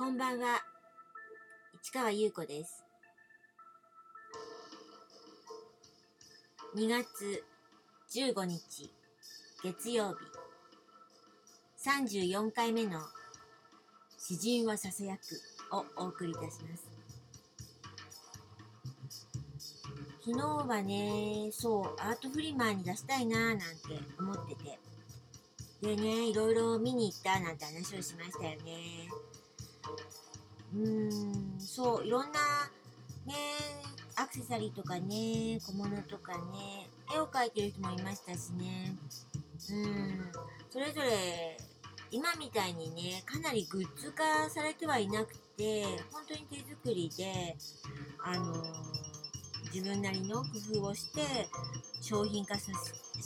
こんばんは。市川優子です。2月15日月曜日34回目の詩人はささやくをお送りいたします。昨日はね、そう、アートフリマーに出したいなーなんて思ってて。でね、いろいろ見に行ったなんて話をしましたよね。うーん、そう、いろんなね、アクセサリーとかね、小物とかね、絵を描いてる人もいましたしね。うん、それぞれ今みたいにね、かなりグッズ化されてはいなくて、本当に手作りで、あの自分なりの工夫をして商品化し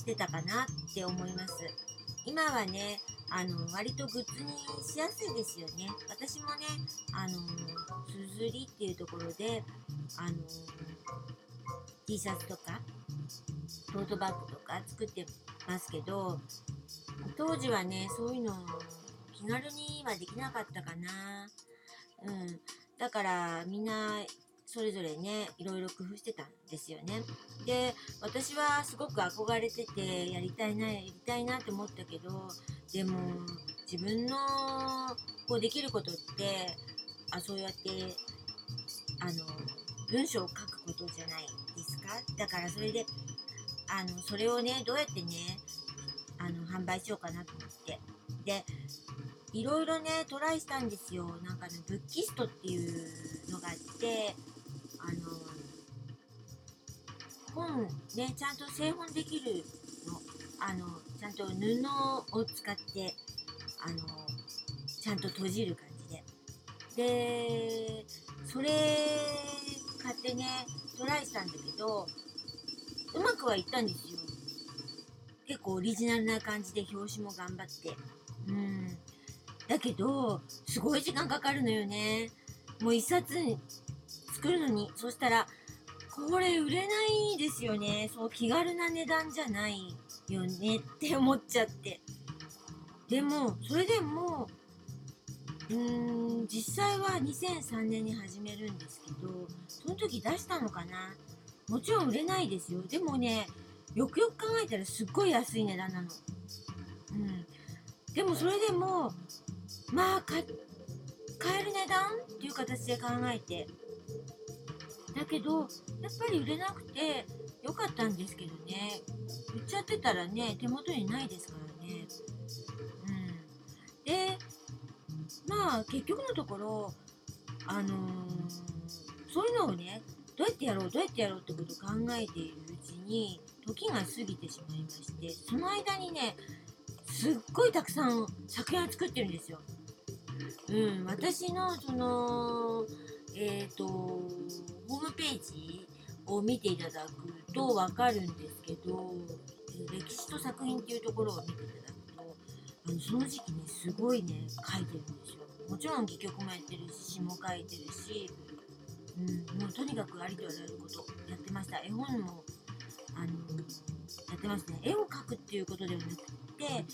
てたかなって思います。今はね、あの、割とグッズにしやすいですよね。私もね、あの、すずりっていうところで、あの、T シャツとか、トートバッグとか作ってますけど、当時はね、そういうの気軽にはできなかったかな。うん。だからみんなそれぞれね、いろいろ工夫してたんですよね。で、私はすごく憧れてて、やりたいな、やりたいなって思ったけど、でも、自分の、こうできることって、あ、そうやって、あの、文章を書くことじゃないですか？だからそれで、あの、それをね、どうやってね、あの、販売しようかなと思って。で、いろいろね、トライしたんですよ。なんかね、ブッキストっていうのがあって、あの、本ね、ちゃんと製本できるの。あの、ちゃんと布を使って、あの、ちゃんと閉じる感じで。で、それ買ってね、トライしたんだけど、うまくはいったんですよ。結構オリジナルな感じで表紙も頑張って。うん。だけど、すごい時間かかるのよね。もう一冊作るのに。そしたら、これ売れないですよね。そう、気軽な値段じゃないよねって思っちゃって。でも、それでも、うーん、実際は2003年に始めるんですけど、その時出したのかなもちろん売れないですよ。でもね、よくよく考えたらすっごい安い値段なの。うん。でもそれでも、まあ、買える値段っていう形で考えて。だけど、やっぱり売れなくてよかったんですけどね。売っちゃってたらね、手元にないですからね。うん。で、まあ、結局のところ、あのーそういうのをね、どうやってやろう、どうやってやろうってことを考えているうちに、時が過ぎてしまいまして、その間にね、すっごいたくさん作品を作ってるんですよ。うん、私のその、えっ、と、ホームページを見ていただくとわかるんですけど、歴史と作品っていうところを見ていただくと、あのその時期ね、すごいね、書いてるんですよ。もちろん戯曲もやってるし、詩も書いてるし、うん、もうとにかくありとあらゆることやってました。絵本も、あのやってますね。絵を描くっていうことではなくて、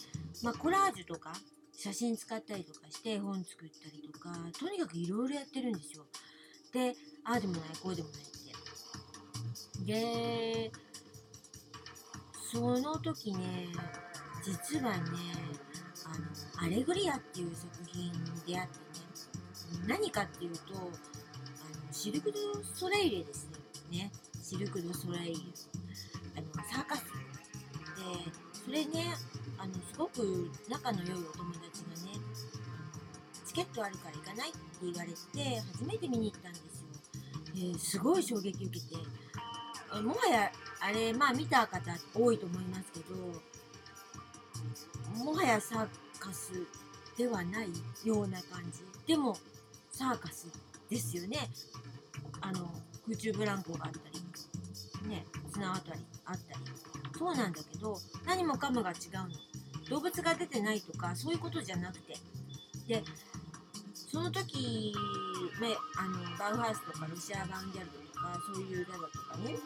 まあ、コラージュとか、写真使ったりとかして絵本作ったりとか、とにかくいろいろやってるんですよ。で、ああでもない、こうでもないって。で、その時ね、実はね、あの、アレグリアっていう作品に出会ってね、何かっていうと、あの、シルク・ドゥ・ソレイユですね。シルク・ドゥ・ソレイユ。あの、サーカス。で、それね、あの、すごく仲の良いお友達がね、チケットあるから行かないってって言われて、初めて見に行ったんですよ。ですごい衝撃受けて、もはや、あれ、まあ見た方多いと思いますけど、もはやサーカスではないような感じ。でも、サーカスですよね。あの、空中ブランコがあったり、ね、綱渡りあったり。そうなんだけど、何もかもが違うの。動物が出てないとか、そういうことじゃなくて。で、その時、ね、あの、バウハウスとかロシア版ギャルドとか、そういうギャルとかね、ね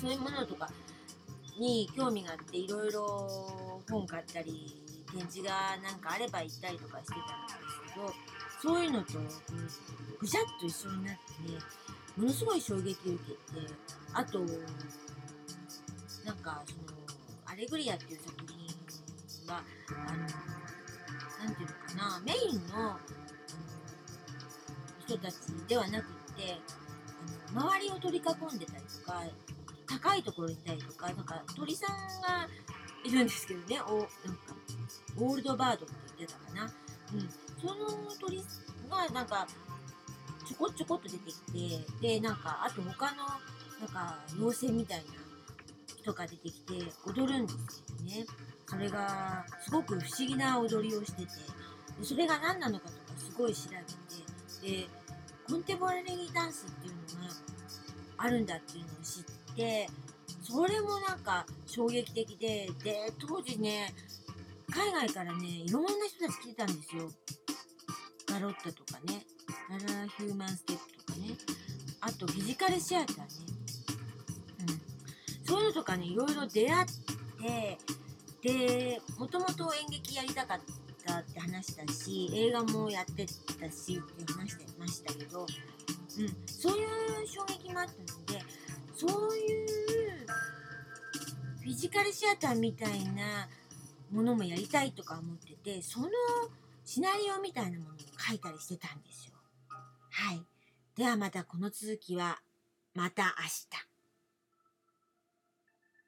そういうものとかに興味があって、いろいろ本買ったり、展示がなんかあれば行ったりとかしてたんですけど、そういうのとぐしゃっと一緒になってねものすごい衝撃を受けてあとなんかその「アレグリア」っていう作品はあのなんていうのかなメインの人たちではなくってあの周りを取り囲んでたりとか高いところにいたりとかなんか鳥さんがいるんですけどねおなんかオールドバードって言ってたかな、うん、その鳥がなんかちょこちょこっと出てきてでなんかあと他のなんか妖精みたいな人が出てきて踊るんですけどね。それがすごく不思議な踊りをしててそれが何なのかとかすごい調べてでコンテンポラリーダンスっていうのがあるんだっていうのを知ってそれもなんか衝撃的でで当時ね海外からねいろんな人たち来てたんですよ。ガロッタとかね。ララヒューマンステップとかね。あとフィジカルシアターね、うん、そういうのとかねいろいろ出会ってでもともと演劇やりたかったって話したし映画もやってたしって話してましたけど、うん、そういう衝撃もあったのでそういうフィジカルシアターみたいなものもやりたいとか思っててそのシナリオみたいなものを書いたりしてたんですよ。はい。ではまたこの続きはまた明日。